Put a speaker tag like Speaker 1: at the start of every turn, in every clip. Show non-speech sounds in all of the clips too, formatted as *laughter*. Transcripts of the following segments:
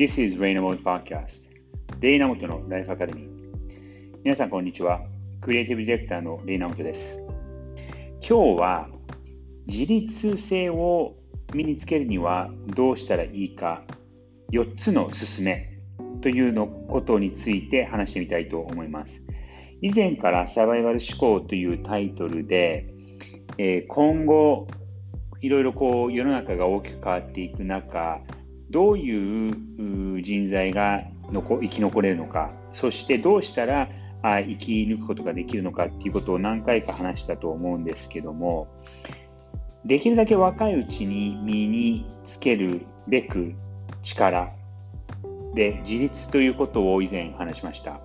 Speaker 1: This is レイナモト Podcast レイナモトのライフアカデミー皆さんこんにちは。クリエイティブディレクターのレイナモトです。今日は自立性を身につけるにはどうしたらいいか4つの勧めというのことについて話してみたいと思います。以前からサバイバル思考というタイトルで、え、今後いろいろこう世の中が大きく変わっていく中どういう人材が生き残れるのか、そしてどうしたら生き抜くことができるのかっていうことを何回か話したと思うんですけども、できるだけ若いうちに身につけるべく力で自立ということを以前話しました。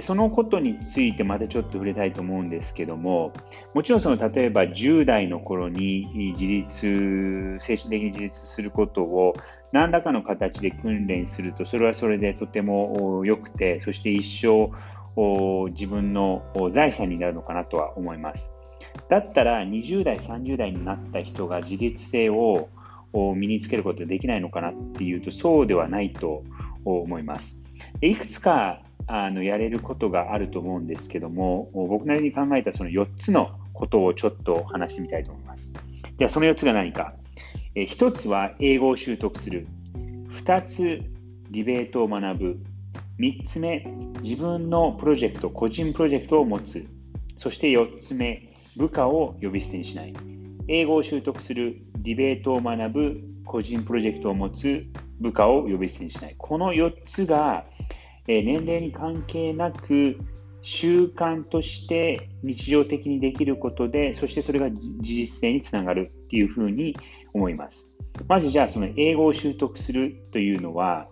Speaker 1: そのことについてまたちょっと触れたいと思うんですけども、もちろんその例えば10代の頃に自立、精神的に自立することを何らかの形で訓練すると、それはそれでとても良くて、そして一生自分の財産になるのかなとは思います。だったら20代、30代になった人が自立性を身につけることができないのかなっていうと、そうではないと思います。いくつかあのやれることがあると思うんですけども、僕なりに考えたその4つのことをちょっと話してみたいと思います。では、その4つが何か。え1つは英語を習得する。2つ、ディベートを学ぶ。3つ目、自分のプロジェクト、個人プロジェクトを持つ。そして4つ目、部下を呼び捨てにしない。英語を習得する、ディベートを学ぶ、個人プロジェクトを持つ、部下を呼び捨てにしない。この4つが、え年齢に関係なく習慣として日常的にできることで、そしてそれが事実性につながるっていうふうに思います。まずじゃあその英語を習得するというのは、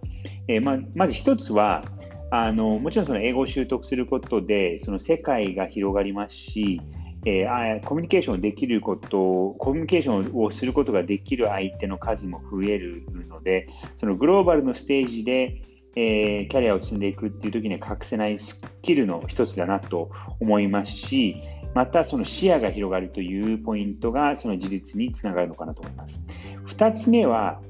Speaker 1: えー、ままず一つはあのもちろんその英語を習得することでその世界が広がりますし、えー、コミュニケーションできること、コミュニケーションをすることができる相手の数も増えるので、そのグローバルのステージでえー、キャリアを積んでいくっていう時には隠せないスキルの一つだなと思いますし、またその視野が広がるというポイントがその自立につながるのかなと思います。2つ目は、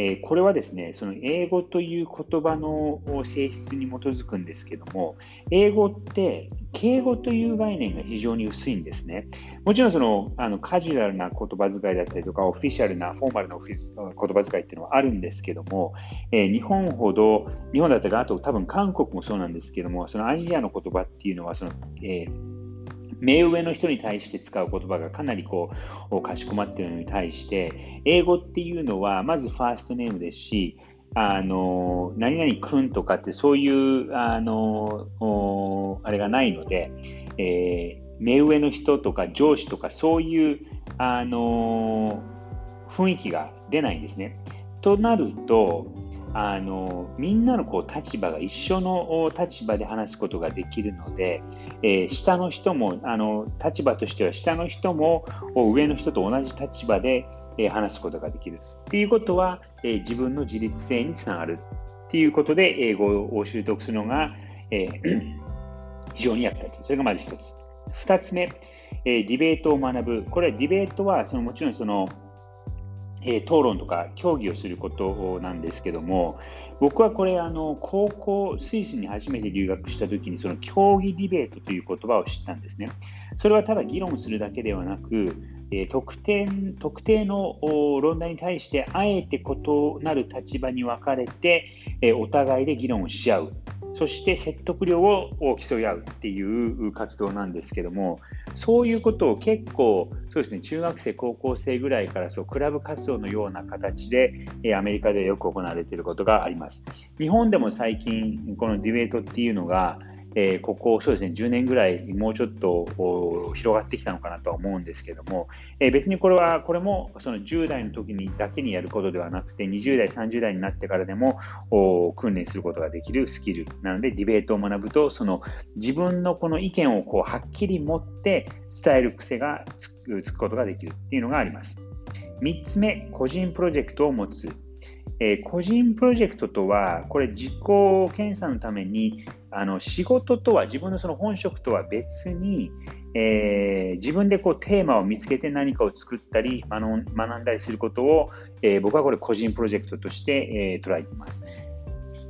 Speaker 1: えー、これはですね、その英語という言葉の性質に基づくんですけども、英語って敬語という概念が非常に薄いんですね。もちろんそのあのカジュアルな言葉遣いだったりとか、オフィシャルな、フォーマルなオフィス言葉遣いっていうのはあるんですけども、えー、日本ほど、日本だったり、あと多分韓国もそうなんですけども、そのアジアの言葉っていうのは、その、えー目上の人に対して使う言葉がかなりこうかしこまっているのに対して英語っていうのはまずファーストネームですしあの何々君とかってそういうあのあれがないので、えー、目上の人とか上司とかそういうあの雰囲気が出ないんですね。となるとあのみんなのこう立場が一緒の立場で話すことができるので、えー、下の人もあの立場としては下の人も上の人と同じ立場で、えー、話すことができるっていうことは、えー、自分の自立性につながるっていうことで英語を習得するのが、え *clears throat* 非常に役立つ。それがまず一つ。二つ目、えディベートを学ぶ。これはディベートはそのもちろんそのえー、討論とか協議をすることなんですけども、僕はこれ、あの高校、スイスに初めて留学したときに、その協議ディベートという言葉を知ったんですね。それはただ議論するだけではなく、えー、特定特定の論題に対して、あえて異なる立場に分かれて、えー、お互いで議論をし合う。そして説得量を競い合うっていう活動なんですけども、そういうことを結構、そうですね、中学生、高校生ぐらいからそうクラブ活動のような形で、えアメリカでよく行われていることがあります。日本でも最近、このディベートっていうのが、えー、ここそうですね10年ぐらいもうちょっと広がってきたのかなとは思うんですけども、えー、別にこれはこれもその10代の時にだけにやることではなくて20代30代になってからでも訓練することができるスキルなのでディベートを学ぶとその自分のこの意見をこうはっきり持って伝える癖がつくことができるっていうのがあります。3つ目個人プロジェクトを持つ。えー、個人プロジェクトとは、これ、実行検査のためにあの仕事とは自分のその本職とは別に、えー、自分でこうテーマを見つけて何かを作ったり学んだりすることを、えー、僕はこれ個人プロジェクトとして、えー、捉えています。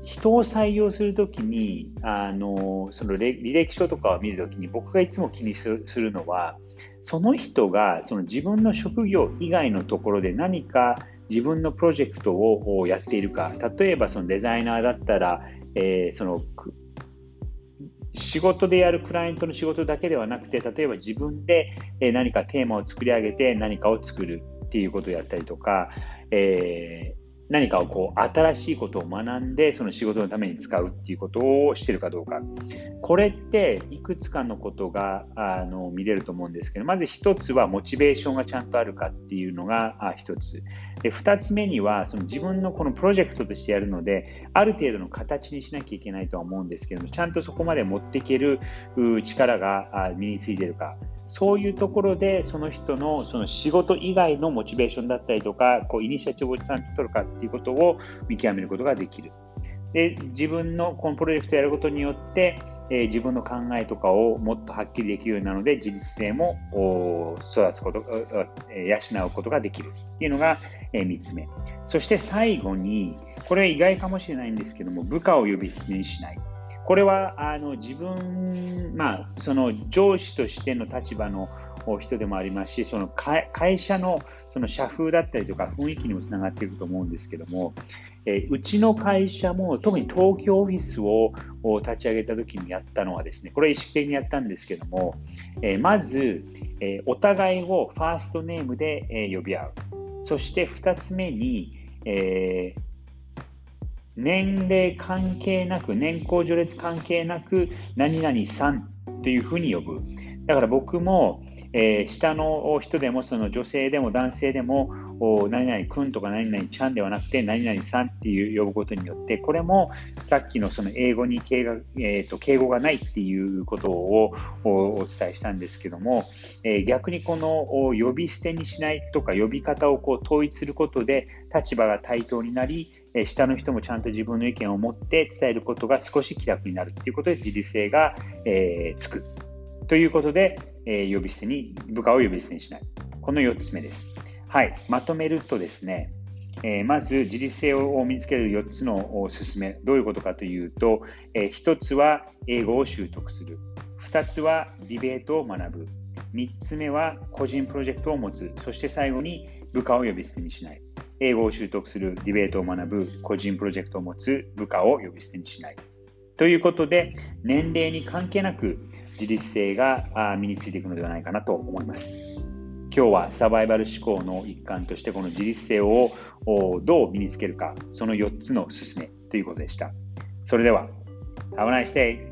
Speaker 1: 人を採用するときに、あの、その履歴書とかを見るときに僕がいつも気にするのは、その人がその自分の職業以外のところで何か自分のプロジェクトをやっているか、例えばそのデザイナーだったら、えー、その仕事でやるクライアントの仕事だけではなくて、例えば自分で何かテーマを作り上げて何かを作るっていうことをやったりとか、えー何かをこう新しいことを学んでその仕事のために使うっていうことをしてるかどうか。これっていくつかのことがあの見れると思うんですけどまず一つはモチベーションがちゃんとあるかっていうのが一つ。で二つ目にはその自分のこのプロジェクトとしてやるのである程度の形にしなきゃいけないとは思うんですけどもちゃんとそこまで持っていける力が身についてるか。そういうところでその人のその仕事以外のモチベーションだったりとか、こうイニシアチブをちゃんと取るかっていうことを見極めることができる。で自分のこのプロジェクトをやることによって、えー、自分の考えとかをもっとはっきりできるようになので、自立性も育つこと、養うことができるっていうのが、えー、3つ目。そして最後に、これは意外かもしれないんですけども、部下を呼び捨てにしない。これはあの自分、まあ、その上司としての立場の人でもありますし、その会社のその社風だったりとか雰囲気にもつながっていくと思うんですけども、えうちの会社も特に東京オフィスを立ち上げた時にやったのはですね、これ意識的にやったんですけども、えまず、えお互いをファーストネームで、え呼び合う。そして2つ目に、えー年齢関係なく、年功序列関係なく、何々さんというふうに呼ぶ。だから僕も、えー、下の人でも、その女性でも男性でも、何々くんとか何々ちゃんではなくて、何々さんっていう呼ぶことによって、これもさっきのその英語に敬が、えーと、敬語がないっていうことをお伝えしたんですけども、えー、逆にこの呼び捨てにしないとか、呼び方をこう統一することで、立場が対等になり、下の人もちゃんと自分の意見を持って伝えることが少し気楽になるっていうことで、自立性が、えー、つく。ということで、えー、呼び捨てに、部下を呼び捨てにしない。この4つ目です。はい、まとめるとですね、えー、まず自立性を身につける4つのおすすめ、どういうことかというと、えー、1つは英語を習得する、2つはディベートを学ぶ、3つ目は個人プロジェクトを持つ、そして最後に部下を呼び捨てにしない。英語を習得する、ディベートを学ぶ、個人プロジェクトを持つ、部下を呼び捨てにしない。ということで、年齢に関係なく自立性が身についていくのではないかなと思います。今日はサバイバル思考の一環としてこの自立性をどう身につけるか、その4つの勧めということでした。それでは、Have a nice day!